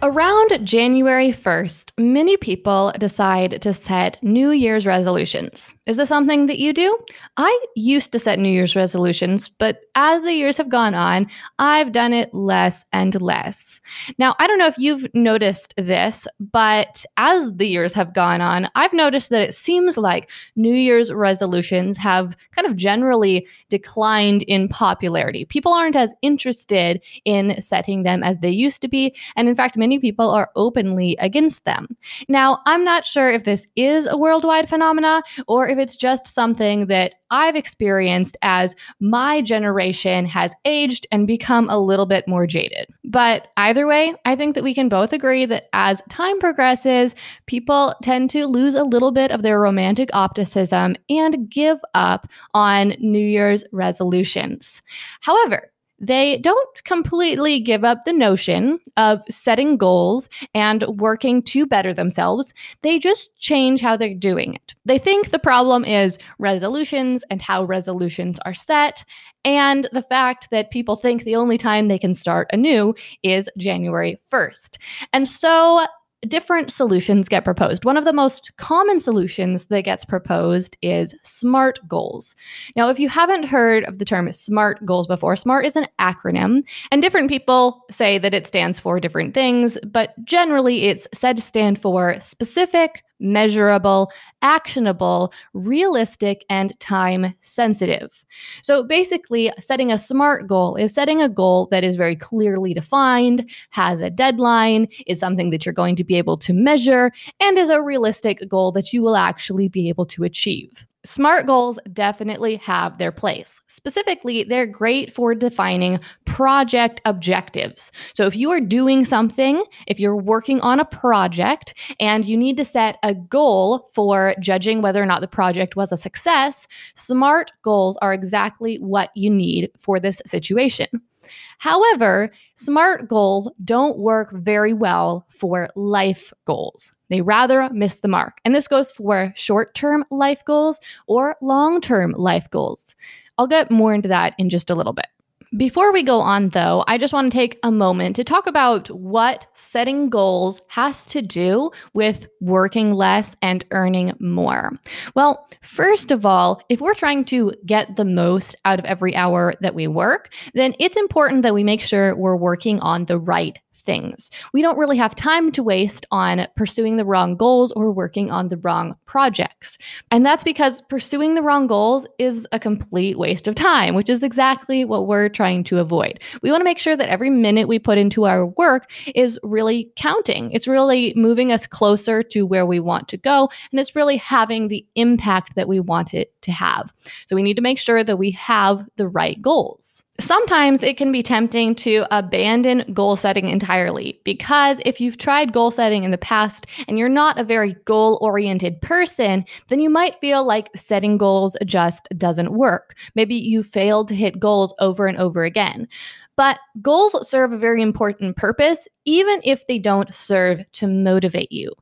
Around January 1st, many people decide to set New Year's resolutions. Is this something that you do? I used to set New Year's resolutions, but as the years have gone on, I've done it less and less. Now, I don't know if you've noticed this, but as the years have gone on, I've noticed that it seems like New Year's resolutions have kind of generally declined in popularity. People aren't as interested in setting them as they used to be. And in fact, many people are openly against them. Now, I'm not sure if this is a worldwide phenomena or if it's just something that I've experienced as my generation has aged and become a little bit more jaded. But either way, I think that we can both agree that as time progresses, people tend to lose a little bit of their romantic optimism and give up on New Year's resolutions. However, they don't completely give up the notion of setting goals and working to better themselves. They just change how they're doing it. They think the problem is resolutions and how resolutions are set, and the fact that people think the only time they can start anew is January 1st. And so different solutions get proposed. One of the most common solutions that gets proposed is SMART goals. Now, if you haven't heard of the term SMART goals before, SMART is an acronym, and different people say that it stands for different things, but generally it's said to stand for specific, measurable, actionable, realistic, and time sensitive. So basically, setting a SMART goal is setting a goal that is very clearly defined, has a deadline, is something that you're going to be able to measure, and is a realistic goal that you will actually be able to achieve. SMART goals definitely have their place. Specifically, they're great for defining project objectives. So, if you are doing something, if you're working on a project and you need to set a goal for judging whether or not the project was a success, SMART goals are exactly what you need for this situation. However, SMART goals don't work very well for life goals. They rather miss the mark. And this goes for short term life goals or long term life goals. I'll get more into that in just a little bit. Before we go on, though, I just want to take a moment to talk about what setting goals has to do with working less and earning more. Well, first of all, if we're trying to get the most out of every hour that we work, then it's important that we make sure we're working on the right things. We don't really have time to waste on pursuing the wrong goals or working on the wrong projects. And that's because pursuing the wrong goals is a complete waste of time, which is exactly what we're trying to avoid. We want to make sure that every minute we put into our work is really counting. It's really moving us closer to where we want to go, and it's really having the impact that we want it to have. So we need to make sure that we have the right goals. Sometimes it can be tempting to abandon goal setting entirely because if you've tried goal setting in the past and you're not a very goal oriented person, then you might feel like setting goals just doesn't work. Maybe you failed to hit goals over and over again. But goals serve a very important purpose, even if they don't serve to motivate you.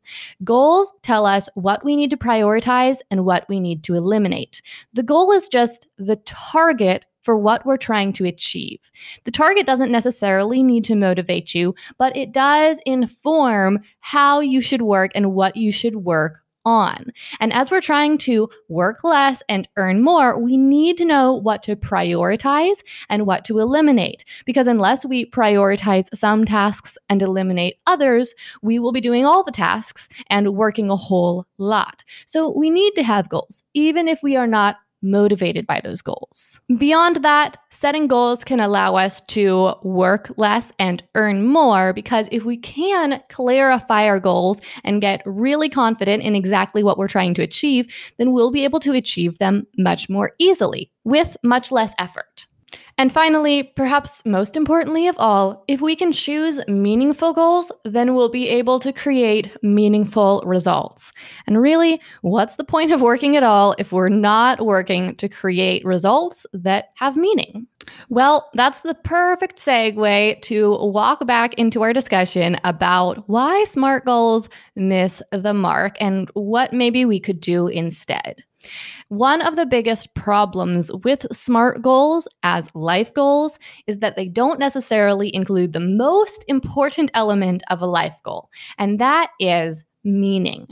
Goals tell us what we need to prioritize and what we need to eliminate. The goal is just the target for what we're trying to achieve. The target doesn't necessarily need to motivate you, but it does inform how you should work and what you should work on. And as we're trying to work less and earn more, we need to know what to prioritize and what to eliminate. Because unless we prioritize some tasks and eliminate others, we will be doing all the tasks and working a whole lot. So we need to have goals, even if we are not motivated by those goals. Beyond that, setting goals can allow us to work less and earn more because if we can clarify our goals and get really confident in exactly what we're trying to achieve, then we'll be able to achieve them much more easily with much less effort. And finally, perhaps most importantly of all, if we can choose meaningful goals, then we'll be able to create meaningful results. And really, what's the point of working at all if we're not working to create results that have meaning? Well, that's the perfect segue to walk back into our discussion about why SMART goals miss the mark and what maybe we could do instead. One of the biggest problems with SMART goals as life goals is that they don't necessarily include the most important element of a life goal, and that is meaning.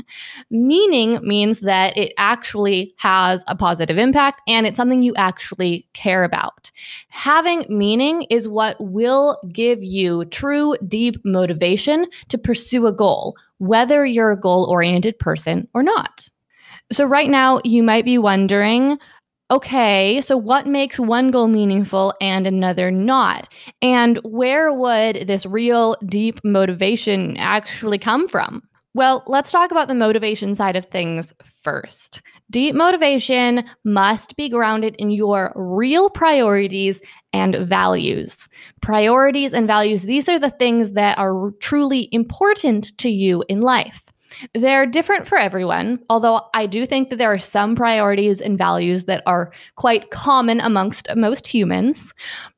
Meaning means that it actually has a positive impact and it's something you actually care about. Having meaning is what will give you true, deep motivation to pursue a goal, whether you're a goal oriented person or not. So, right now, you might be wondering okay, so what makes one goal meaningful and another not? And where would this real deep motivation actually come from? Well, let's talk about the motivation side of things first. Deep motivation must be grounded in your real priorities and values. Priorities and values, these are the things that are truly important to you in life. They're different for everyone, although I do think that there are some priorities and values that are quite common amongst most humans.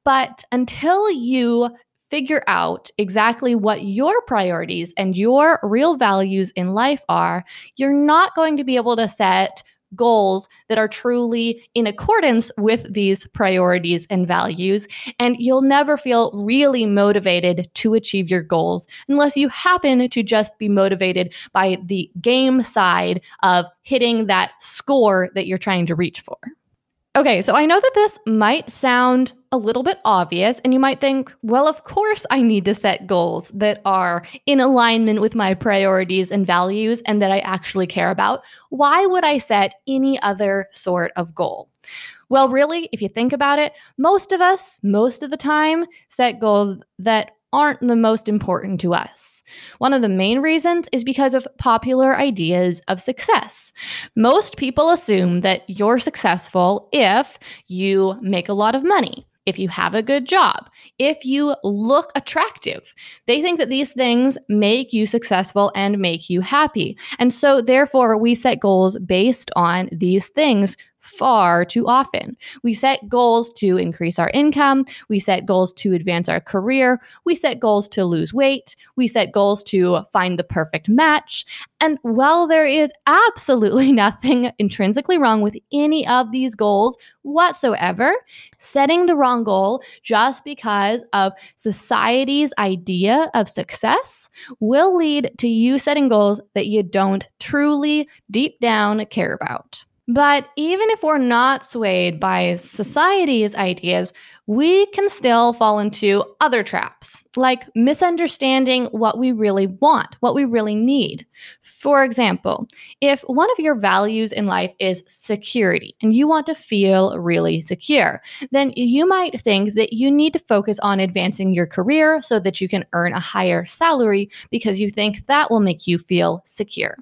But until you figure out exactly what your priorities and your real values in life are, you're not going to be able to set goals that are truly in accordance with these priorities and values. And you'll never feel really motivated to achieve your goals unless you happen to just be motivated by the game side of hitting that score that you're trying to reach for. Okay, so I know that this might sound a little bit obvious, and you might think, well, of course, I need to set goals that are in alignment with my priorities and values and that I actually care about. Why would I set any other sort of goal? Well, really, if you think about it, most of us, most of the time, set goals that aren't the most important to us. One of the main reasons is because of popular ideas of success. Most people assume that you're successful if you make a lot of money, if you have a good job, if you look attractive. They think that these things make you successful and make you happy. And so, therefore, we set goals based on these things far too often. We set goals to increase our income, we set goals to advance our career, we set goals to lose weight, we set goals to find the perfect match. And while there is absolutely nothing intrinsically wrong with any of these goals whatsoever, setting the wrong goal just because of society's idea of success will lead to you setting goals that you don't truly deep down care about. But even if we're not swayed by society's ideas, we can still fall into other traps, like misunderstanding what we really want, what we really need. For example, if one of your values in life is security and you want to feel really secure, then you might think that you need to focus on advancing your career so that you can earn a higher salary because you think that will make you feel secure.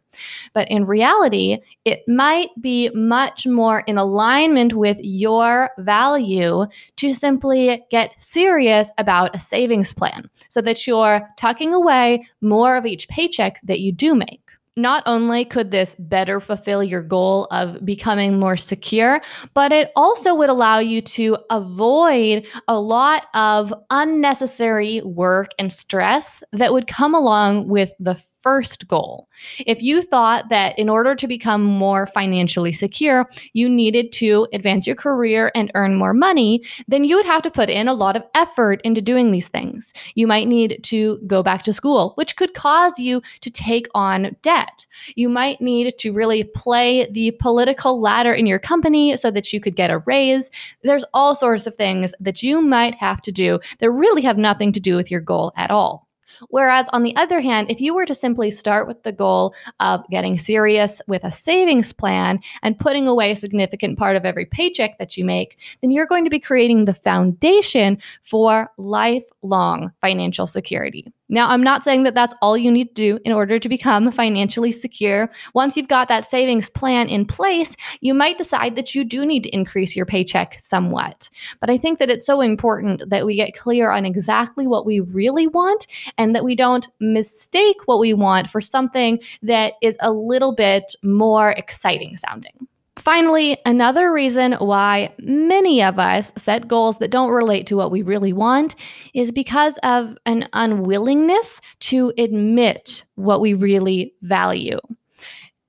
But in reality, it might be much more in alignment with your value to simply get serious about a savings plan so that you're tucking away more of each paycheck that you do make. Not only could this better fulfill your goal of becoming more secure, but it also would allow you to avoid a lot of unnecessary work and stress that would come along with the first goal. If you thought that in order to become more financially secure, you needed to advance your career and earn more money, then you would have to put in a lot of effort into doing these things. You might need to go back to school, which could cause you to take on debt. You might need to really play the political ladder in your company so that you could get a raise. There's all sorts of things that you might have to do that really have nothing to do with your goal at all. Whereas, on the other hand, if you were to simply start with the goal of getting serious with a savings plan and putting away a significant part of every paycheck that you make, then you're going to be creating the foundation for lifelong financial security. Now, I'm not saying that that's all you need to do in order to become financially secure. Once you've got that savings plan in place, you might decide that you do need to increase your paycheck somewhat. But I think that it's so important that we get clear on exactly what we really want and that we don't mistake what we want for something that is a little bit more exciting sounding. Finally, another reason why many of us set goals that don't relate to what we really want is because of an unwillingness to admit what we really value.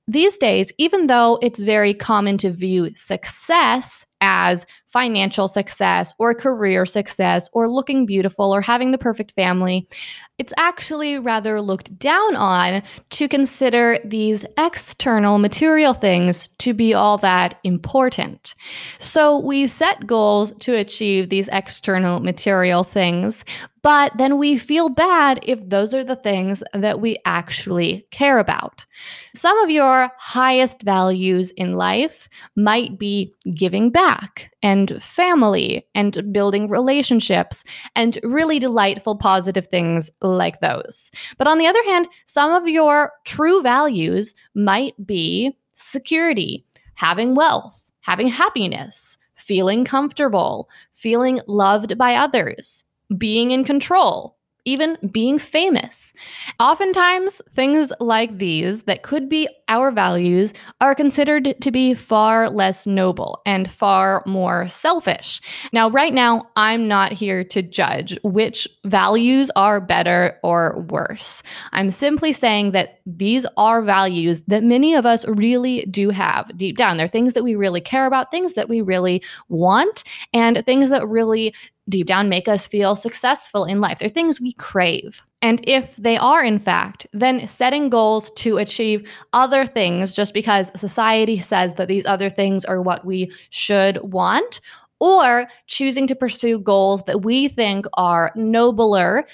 These days, even though it's very common to view success as financial success or career success or looking beautiful or having the perfect family, it's actually rather looked down on to consider these external material things to be all that important. So we set goals to achieve these external material things, but then we feel bad if those are the things that we actually care about. Some of your highest values in life might be giving back and family and building relationships and really delightful, positive things like those. But on the other hand, some of your true values might be security, having wealth, having happiness, feeling comfortable, feeling loved by others, being in control, even being famous. Oftentimes, things like these that could be our values are considered to be far less noble and far more selfish. Now, right now, I'm not here to judge which values are better or worse. I'm simply saying that these are values that many of us really do have deep down. They're things that we really care about, things that we really want, and things that really deep down make us feel successful in life. They're things we crave. And if they are, in fact, then setting goals to achieve other things just because society says that these other things are what we should want, or choosing to pursue goals that we think are nobler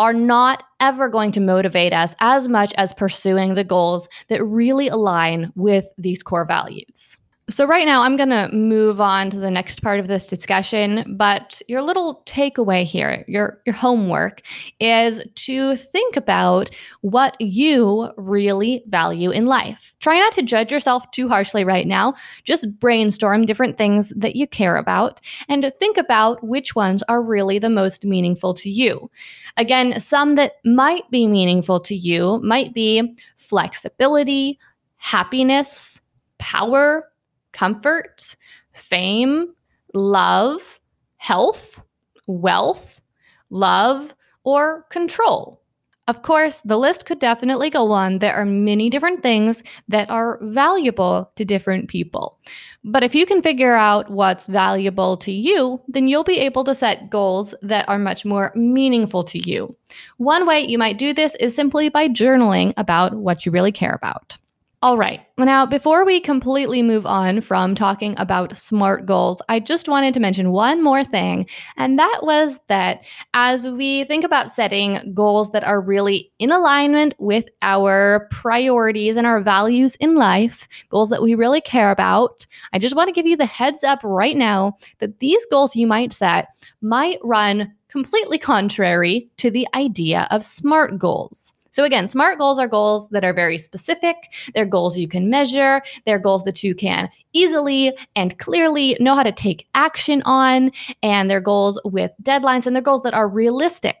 are not ever going to motivate us as much as pursuing the goals that really align with these core values. So, right now, I'm going to move on to the next part of this discussion. But your little takeaway here, your, your homework, is to think about what you really value in life. Try not to judge yourself too harshly right now. Just brainstorm different things that you care about and think about which ones are really the most meaningful to you. Again, some that might be meaningful to you might be flexibility, happiness, power comfort, fame, love, health, wealth, love, or control. Of course, the list could definitely go on. There are many different things that are valuable to different people. But if you can figure out what's valuable to you, then you'll be able to set goals that are much more meaningful to you. One way you might do this is simply by journaling about what you really care about. All right. Now, before we completely move on from talking about SMART goals, I just wanted to mention one more thing. And that was that as we think about setting goals that are really in alignment with our priorities and our values in life, goals that we really care about, I just want to give you the heads up right now that these goals you might set might run completely contrary to the idea of SMART goals. So, again, SMART goals are goals that are very specific. They're goals you can measure, they're goals that you can easily and clearly know how to take action on, and they're goals with deadlines and they're goals that are realistic.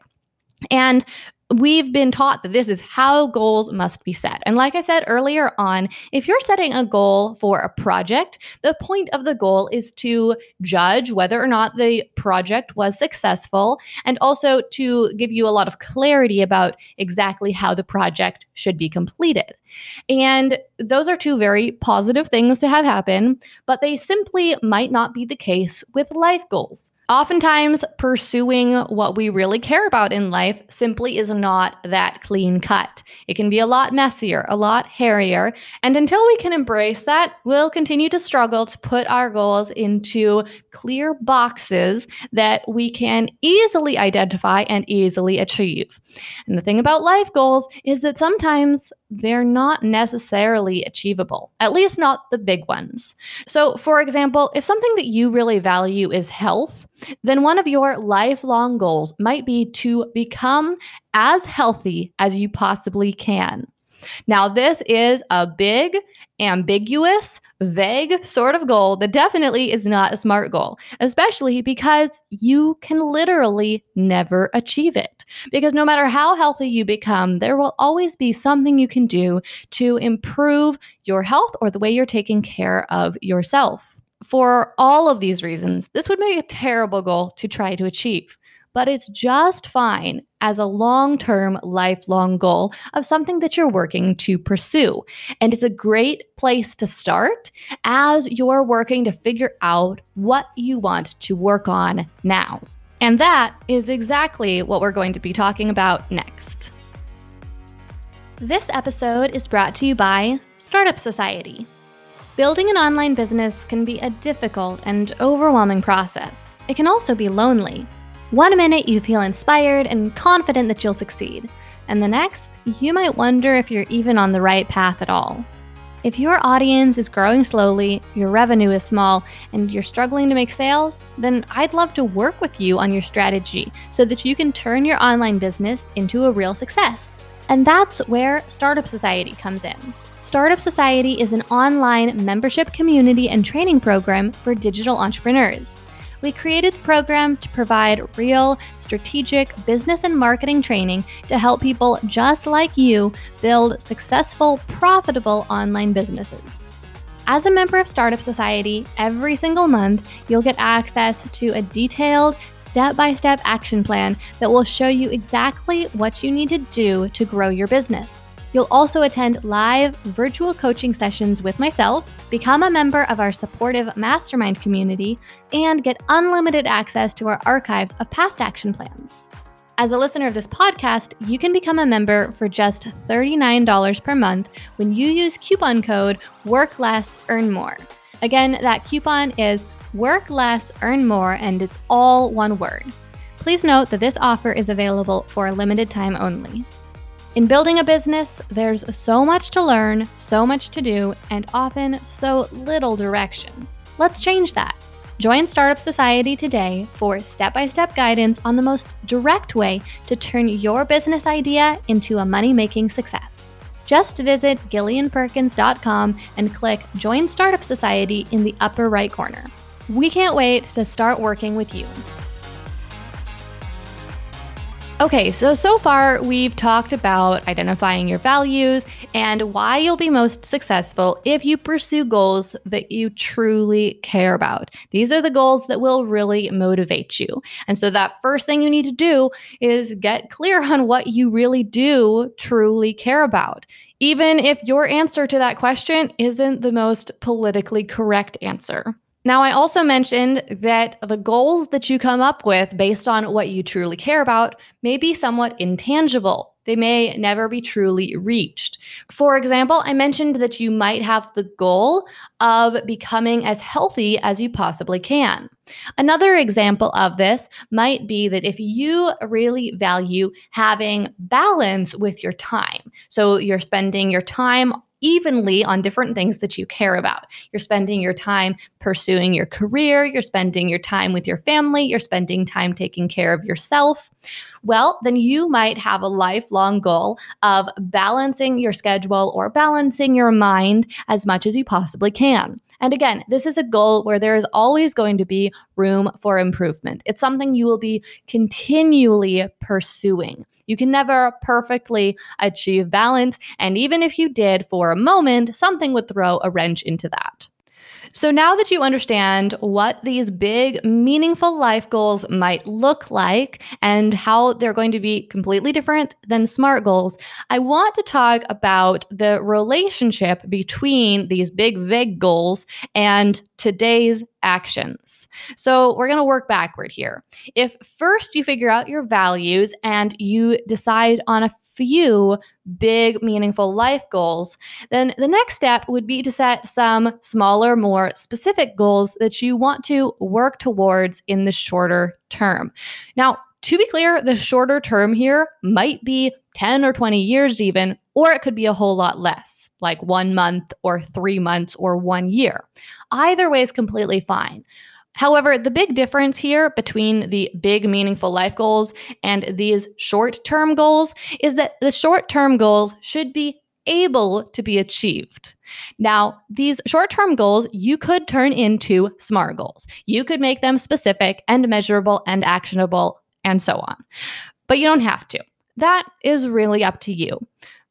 And we've been taught that this is how goals must be set. And like I said earlier on, if you're setting a goal for a project, the point of the goal is to judge whether or not the project was successful and also to give you a lot of clarity about exactly how the project should be completed. And those are two very positive things to have happen, but they simply might not be the case with life goals. Oftentimes, pursuing what we really care about in life simply is not that clean cut. It can be a lot messier, a lot hairier, and until we can embrace that, we'll continue to struggle to put our goals into clear boxes that we can easily identify and easily achieve. And the thing about life goals is that sometimes they're not necessarily achievable, at least not the big ones. So, for example, if something that you really value is health, then one of your lifelong goals might be to become as healthy as you possibly can. Now, this is a big, ambiguous, vague sort of goal that definitely is not a SMART goal, especially because you can literally never achieve it. Because no matter how healthy you become, there will always be something you can do to improve your health or the way you're taking care of yourself. For all of these reasons, this would make a terrible goal to try to achieve but it's just fine as a long term, lifelong goal of something that you're working to pursue. And it's a great place to start as you're working to figure out what you want to work on now. And that is exactly what we're going to be talking about next. This episode is brought to you by Startup Society. Building an online business can be a difficult and overwhelming process. It can also be lonely. One minute you feel inspired and confident that you'll succeed, and the next, you might wonder if you're even on the right path at all. If your audience is growing slowly, your revenue is small, and you're struggling to make sales, then I'd love to work with you on your strategy so that you can turn your online business into a real success. And that's where Startup Society comes in. Startup Society is an online membership community and training program for digital entrepreneurs we created the program to provide real, strategic business and marketing training to help people just like you build successful, profitable online businesses. As a member of Startup Society, every single month you'll get access to a detailed, step by step action plan that will show you exactly what you need to do to grow your business. You'll also attend live virtual coaching sessions with myself, become a member of our supportive mastermind community, and get unlimited access to our archives of past action plans. As a listener of this podcast, you can become a member for just $39 per month when you use coupon code Work Less, Earn More. Again, that coupon is Work Less, Earn More, and it's all one word. Please note that this offer is available for a limited time only. In building a business, there's so much to learn, so much to do, and often so little direction. Let's change that. Join Startup Society today for step by step guidance on the most direct way to turn your business idea into a money making success. Just visit gillianperkins.com and click Join Startup Society in the upper right corner. We can't wait to start working with you. Okay, so so far we've talked about identifying your values and why you'll be most successful if you pursue goals that you truly care about. These are the goals that will really motivate you. And so that first thing you need to do is get clear on what you really do truly care about. Even if your answer to that question isn't the most politically correct answer. Now, I also mentioned that the goals that you come up with based on what you truly care about may be somewhat intangible. They may never be truly reached. For example, I mentioned that you might have the goal of becoming as healthy as you possibly can. Another example of this might be that if you really value having balance with your time, so you're spending your time evenly on different things that you care about. You're spending your time pursuing your career, you're spending your time with your family, you're spending time taking care of yourself. Well, then you might have a lifelong goal of balancing your schedule or balancing your mind as much as you possibly can. And again, this is a goal where there is always going to be room for improvement. It's something you will be continually pursuing. You can never perfectly achieve balance. And even if you did for a moment, something would throw a wrench into that. So now that you understand what these big, meaningful life goals might look like and how they're going to be completely different than SMART goals, I want to talk about the relationship between these big, vague goals and today's actions. So we're going to work backward here. If first you figure out your values and you decide on a few big, meaningful life goals, then the next step would be to set some smaller, more specific goals that you want to work towards in the shorter term. Now, to be clear, the shorter term here might be 10 or 20 years, even, or it could be a whole lot less, like one month or three months or one year. Either way is completely fine. However, the big difference here between the big, meaningful life goals and these short term goals is that the short term goals should be able to be achieved. Now, these short term goals you could turn into SMART goals. You could make them specific and measurable and actionable and so on. But you don't have to. That is really up to you.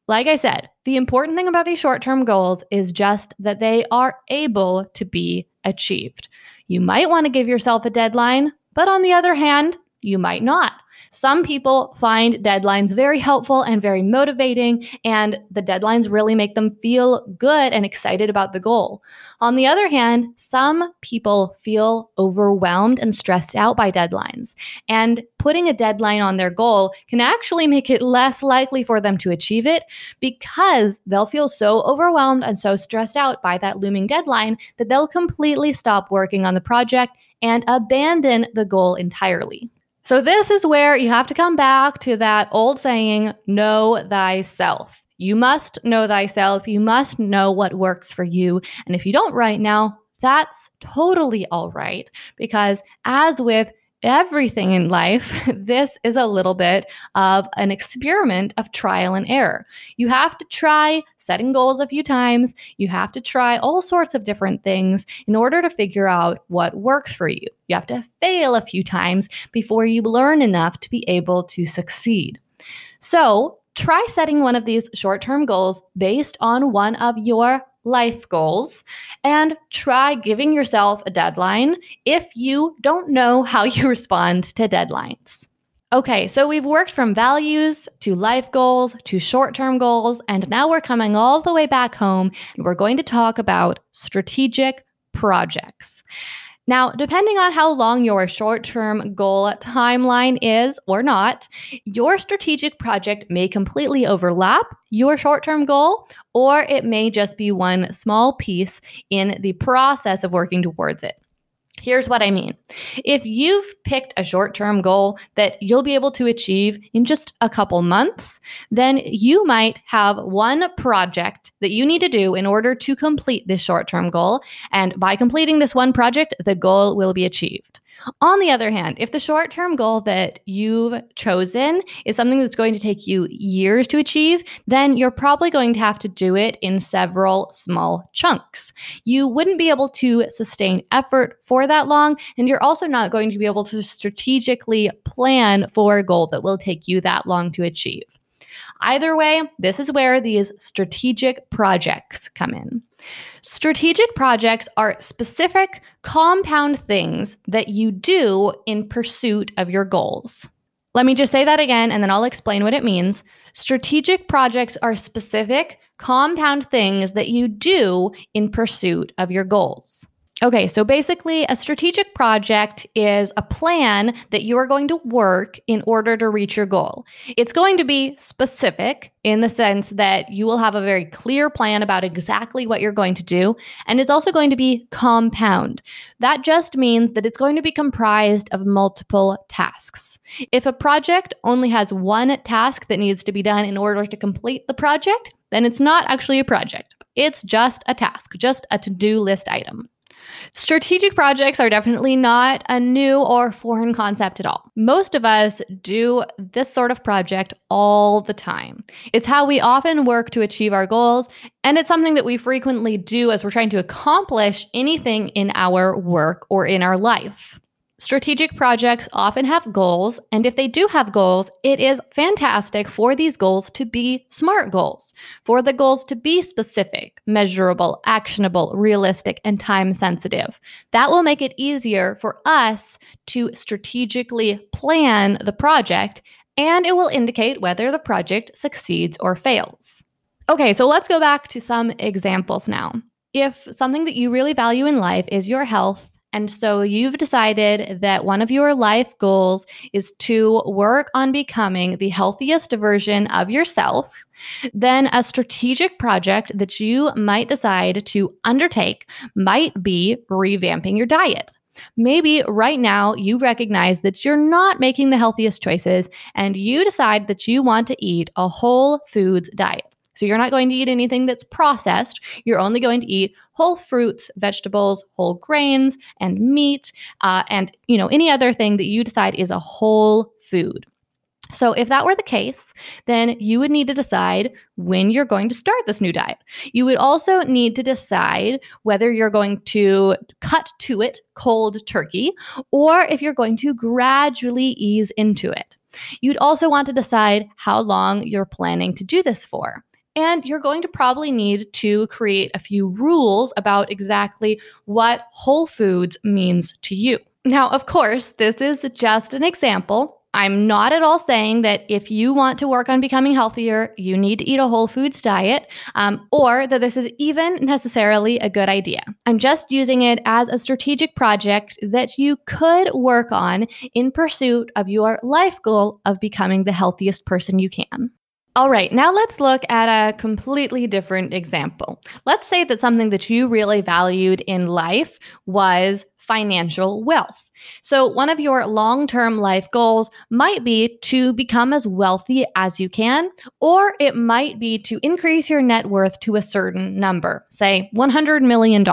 Like I said, the important thing about these short term goals is just that they are able to be achieved. You might want to give yourself a deadline, but on the other hand, you might not. Some people find deadlines very helpful and very motivating, and the deadlines really make them feel good and excited about the goal. On the other hand, some people feel overwhelmed and stressed out by deadlines, and putting a deadline on their goal can actually make it less likely for them to achieve it because they'll feel so overwhelmed and so stressed out by that looming deadline that they'll completely stop working on the project and abandon the goal entirely. So, this is where you have to come back to that old saying, know thyself. You must know thyself. You must know what works for you. And if you don't right now, that's totally all right. Because as with everything in life, this is a little bit of an experiment of trial and error. You have to try setting goals a few times. You have to try all sorts of different things in order to figure out what works for you. You have to fail a few times before you learn enough to be able to succeed. So, try setting one of these short term goals based on one of your life goals and try giving yourself a deadline if you don't know how you respond to deadlines. Okay, so we've worked from values to life goals to short term goals, and now we're coming all the way back home and we're going to talk about strategic projects. Now, depending on how long your short term goal timeline is or not, your strategic project may completely overlap your short term goal, or it may just be one small piece in the process of working towards it. Here's what I mean. If you've picked a short term goal that you'll be able to achieve in just a couple months, then you might have one project that you need to do in order to complete this short term goal. And by completing this one project, the goal will be achieved. On the other hand, if the short term goal that you've chosen is something that's going to take you years to achieve, then you're probably going to have to do it in several small chunks. You wouldn't be able to sustain effort for that long, and you're also not going to be able to strategically plan for a goal that will take you that long to achieve. Either way, this is where these strategic projects come in. Strategic projects are specific compound things that you do in pursuit of your goals. Let me just say that again and then I'll explain what it means. Strategic projects are specific compound things that you do in pursuit of your goals. Okay, so basically, a strategic project is a plan that you are going to work in order to reach your goal. It's going to be specific in the sense that you will have a very clear plan about exactly what you're going to do, and it's also going to be compound. That just means that it's going to be comprised of multiple tasks. If a project only has one task that needs to be done in order to complete the project, then it's not actually a project. It's just a task, just a to do list item. Strategic projects are definitely not a new or foreign concept at all. Most of us do this sort of project all the time. It's how we often work to achieve our goals, and it's something that we frequently do as we're trying to accomplish anything in our work or in our life. Strategic projects often have goals, and if they do have goals, it is fantastic for these goals to be SMART goals, for the goals to be specific, measurable, actionable, realistic, and time sensitive. That will make it easier for us to strategically plan the project, and it will indicate whether the project succeeds or fails. Okay, so let's go back to some examples now. If something that you really value in life is your health, and so you've decided that one of your life goals is to work on becoming the healthiest version of yourself. Then a strategic project that you might decide to undertake might be revamping your diet. Maybe right now you recognize that you're not making the healthiest choices and you decide that you want to eat a whole foods diet. So you're not going to eat anything that's processed. You're only going to eat whole fruits, vegetables, whole grains, and meat, uh, and you know any other thing that you decide is a whole food. So, if that were the case, then you would need to decide when you're going to start this new diet. You would also need to decide whether you're going to cut to it cold turkey or if you're going to gradually ease into it. You'd also want to decide how long you're planning to do this for. And you're going to probably need to create a few rules about exactly what whole foods means to you. Now, of course, this is just an example. I'm not at all saying that if you want to work on becoming healthier, you need to eat a whole foods diet, um, or that this is even necessarily a good idea. I'm just using it as a strategic project that you could work on in pursuit of your life goal of becoming the healthiest person you can. All right, now let's look at a completely different example. Let's say that something that you really valued in life was financial wealth. So, one of your long term life goals might be to become as wealthy as you can, or it might be to increase your net worth to a certain number, say $100 million.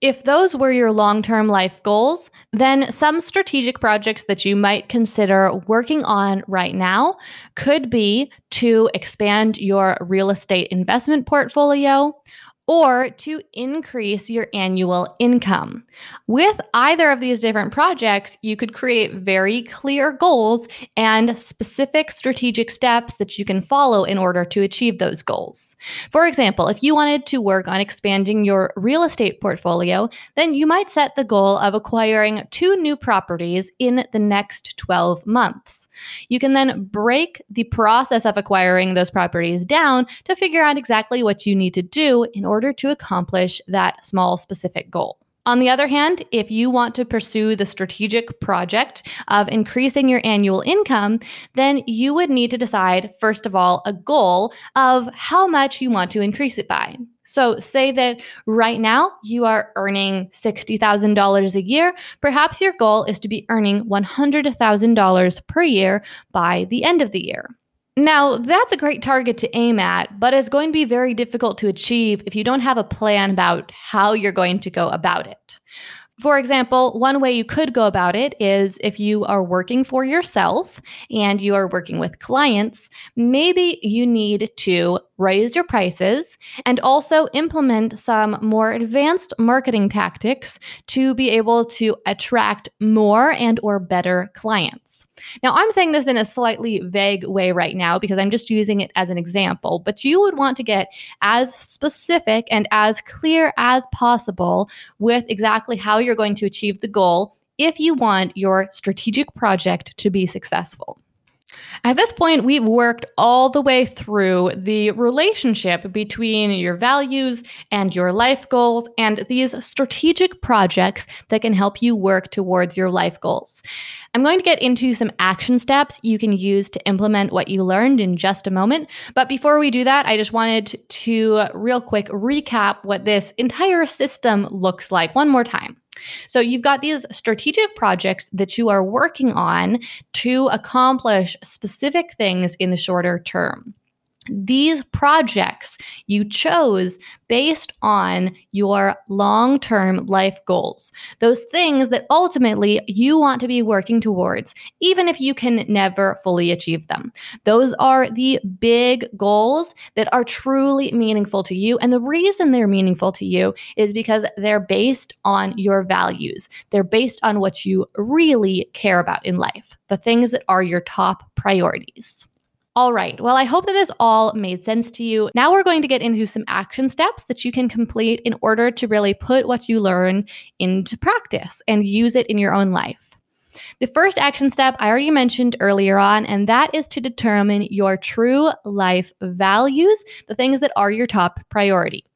If those were your long term life goals, then some strategic projects that you might consider working on right now could be to expand your real estate investment portfolio or to increase your annual income. With either of these different projects, you could create very clear goals and specific strategic steps that you can follow in order to achieve those goals. For example, if you wanted to work on expanding your real estate portfolio, then you might set the goal of acquiring two new properties in the next 12 months. You can then break the process of acquiring those properties down to figure out exactly what you need to do in order to accomplish that small specific goal. On the other hand, if you want to pursue the strategic project of increasing your annual income, then you would need to decide, first of all, a goal of how much you want to increase it by. So, say that right now you are earning $60,000 a year. Perhaps your goal is to be earning $100,000 per year by the end of the year. Now, that's a great target to aim at, but it's going to be very difficult to achieve if you don't have a plan about how you're going to go about it. For example, one way you could go about it is if you are working for yourself and you are working with clients, maybe you need to raise your prices and also implement some more advanced marketing tactics to be able to attract more and or better clients. Now, I'm saying this in a slightly vague way right now because I'm just using it as an example, but you would want to get as specific and as clear as possible with exactly how you're going to achieve the goal if you want your strategic project to be successful. At this point, we've worked all the way through the relationship between your values and your life goals and these strategic projects that can help you work towards your life goals. I'm going to get into some action steps you can use to implement what you learned in just a moment. But before we do that, I just wanted to real quick recap what this entire system looks like one more time. So you've got these strategic projects that you are working on to accomplish specific things in the shorter term these projects you chose based on your long term life goals, those things that ultimately you want to be working towards, even if you can never fully achieve them. Those are the big goals that are truly meaningful to you. And the reason they're meaningful to you is because they're based on your values, they're based on what you really care about in life, the things that are your top priorities. All right. Well, I hope that this all made sense to you. Now we're going to get into some action steps that you can complete in order to really put what you learn into practice and use it in your own life. The first action step I already mentioned earlier on, and that is to determine your true life values, the things that are your top priority.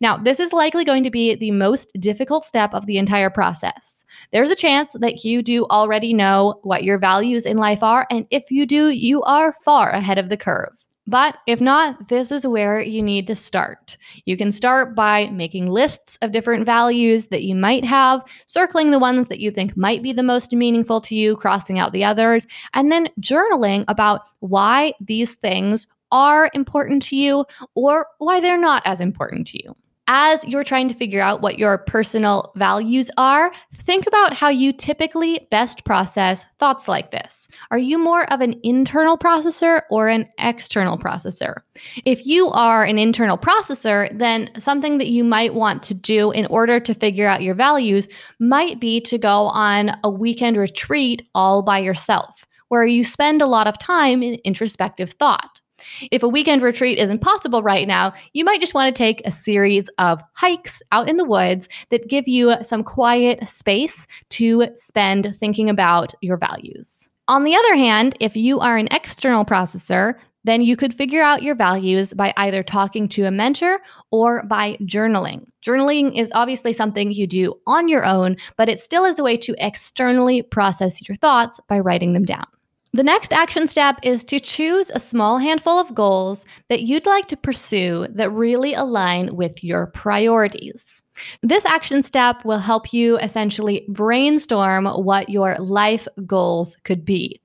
Now, this is likely going to be the most difficult step of the entire process there's a chance that you do already know what your values in life are. And if you do, you are far ahead of the curve. But if not, this is where you need to start. You can start by making lists of different values that you might have, circling the ones that you think might be the most meaningful to you, crossing out the others, and then journaling about why these things are important to you or why they're not as important to you as you're trying to figure out what your personal values are, think about how you typically best process thoughts like this. Are you more of an internal processor or an external processor? If you are an internal processor, then something that you might want to do in order to figure out your values might be to go on a weekend retreat all by yourself, where you spend a lot of time in introspective thought. If a weekend retreat isn't possible right now, you might just want to take a series of hikes out in the woods that give you some quiet space to spend thinking about your values. On the other hand, if you are an external processor, then you could figure out your values by either talking to a mentor or by journaling. Journaling is obviously something you do on your own, but it still is a way to externally process your thoughts by writing them down. The next action step is to choose a small handful of goals that you'd like to pursue that really align with your priorities. This action step will help you essentially brainstorm what your life goals could be.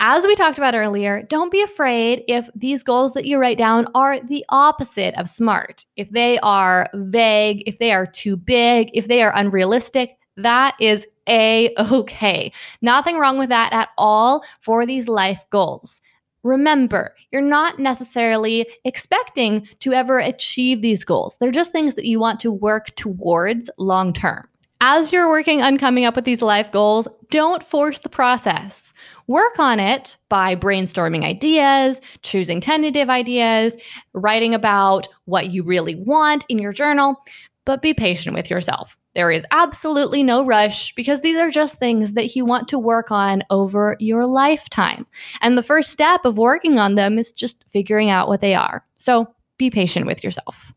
As we talked about earlier, don't be afraid if these goals that you write down are the opposite of smart. If they are vague, if they are too big, if they are unrealistic, that is a okay. Nothing wrong with that at all for these life goals. Remember, you're not necessarily expecting to ever achieve these goals. They're just things that you want to work towards long term. As you're working on coming up with these life goals, don't force the process. Work on it by brainstorming ideas, choosing tentative ideas, writing about what you really want in your journal, but be patient with yourself. There is absolutely no rush because these are just things that you want to work on over your lifetime. And the first step of working on them is just figuring out what they are. So be patient with yourself.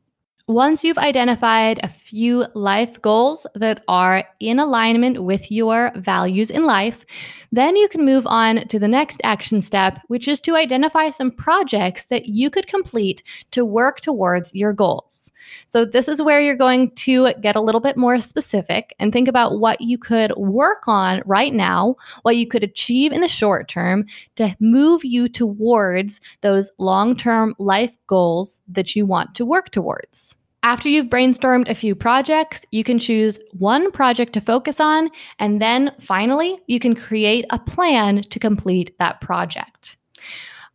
Once you've identified a few life goals that are in alignment with your values in life, then you can move on to the next action step, which is to identify some projects that you could complete to work towards your goals. So, this is where you're going to get a little bit more specific and think about what you could work on right now, what you could achieve in the short term to move you towards those long term life goals that you want to work towards. After you've brainstormed a few projects, you can choose one project to focus on, and then finally, you can create a plan to complete that project.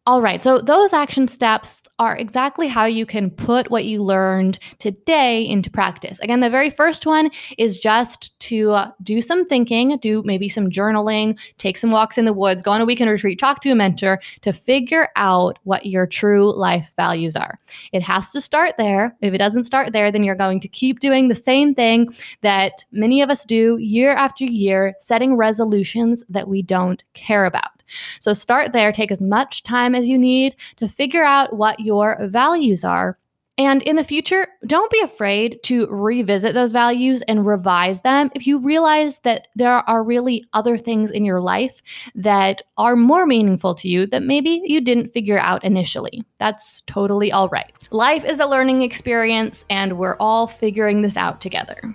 All right, so those action steps are exactly how you can put what you learned today into practice. Again, the very first one is just to uh, do some thinking, do maybe some journaling, take some walks in the woods, go on a weekend retreat, talk to a mentor to figure out what your true life values are. It has to start there. If it doesn't start there, then you're going to keep doing the same thing that many of us do year after year, setting resolutions that we don't care about. So start there, take as much time as you need to figure out what your values are. And in the future, don't be afraid to revisit those values and revise them if you realize that there are really other things in your life that are more meaningful to you that maybe you didn't figure out initially. That's totally all right. Life is a learning experience, and we're all figuring this out together.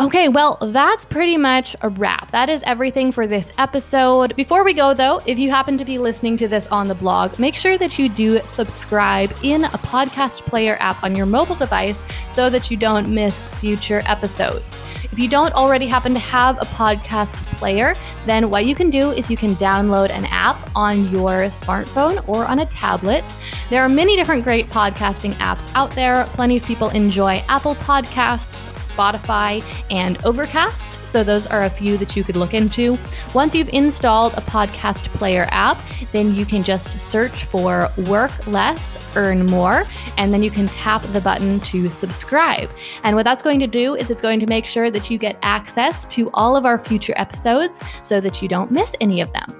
Okay, well, that's pretty much a wrap. That is everything for this episode. Before we go, though, if you happen to be listening to this on the blog, make sure that you do subscribe in a podcast player app on your mobile device so that you don't miss future episodes. If you don't already happen to have a podcast player, then what you can do is you can download an app on your smartphone or on a tablet. There are many different great podcasting apps out there. Plenty of people enjoy Apple Podcasts. Spotify, and Overcast. So, those are a few that you could look into. Once you've installed a podcast player app, then you can just search for Work Less, Earn More, and then you can tap the button to subscribe. And what that's going to do is it's going to make sure that you get access to all of our future episodes so that you don't miss any of them.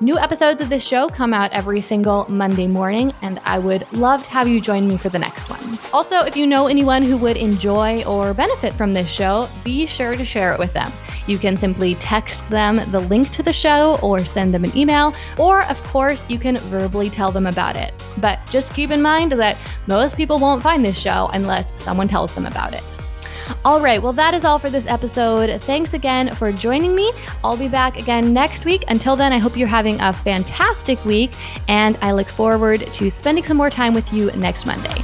New episodes of this show come out every single Monday morning, and I would love to have you join me for the next one. Also, if you know anyone who would enjoy or benefit from this show, be sure to share it with You can simply text them the link to the show or send them an email, or of course, you can verbally tell them about it. But just keep in mind that most people won't find this show unless someone tells them about it. All right, well, that is all for this episode. Thanks again for joining me. I'll be back again next week. Until then, I hope you're having a fantastic week, and I look forward to spending some more time with you next Monday.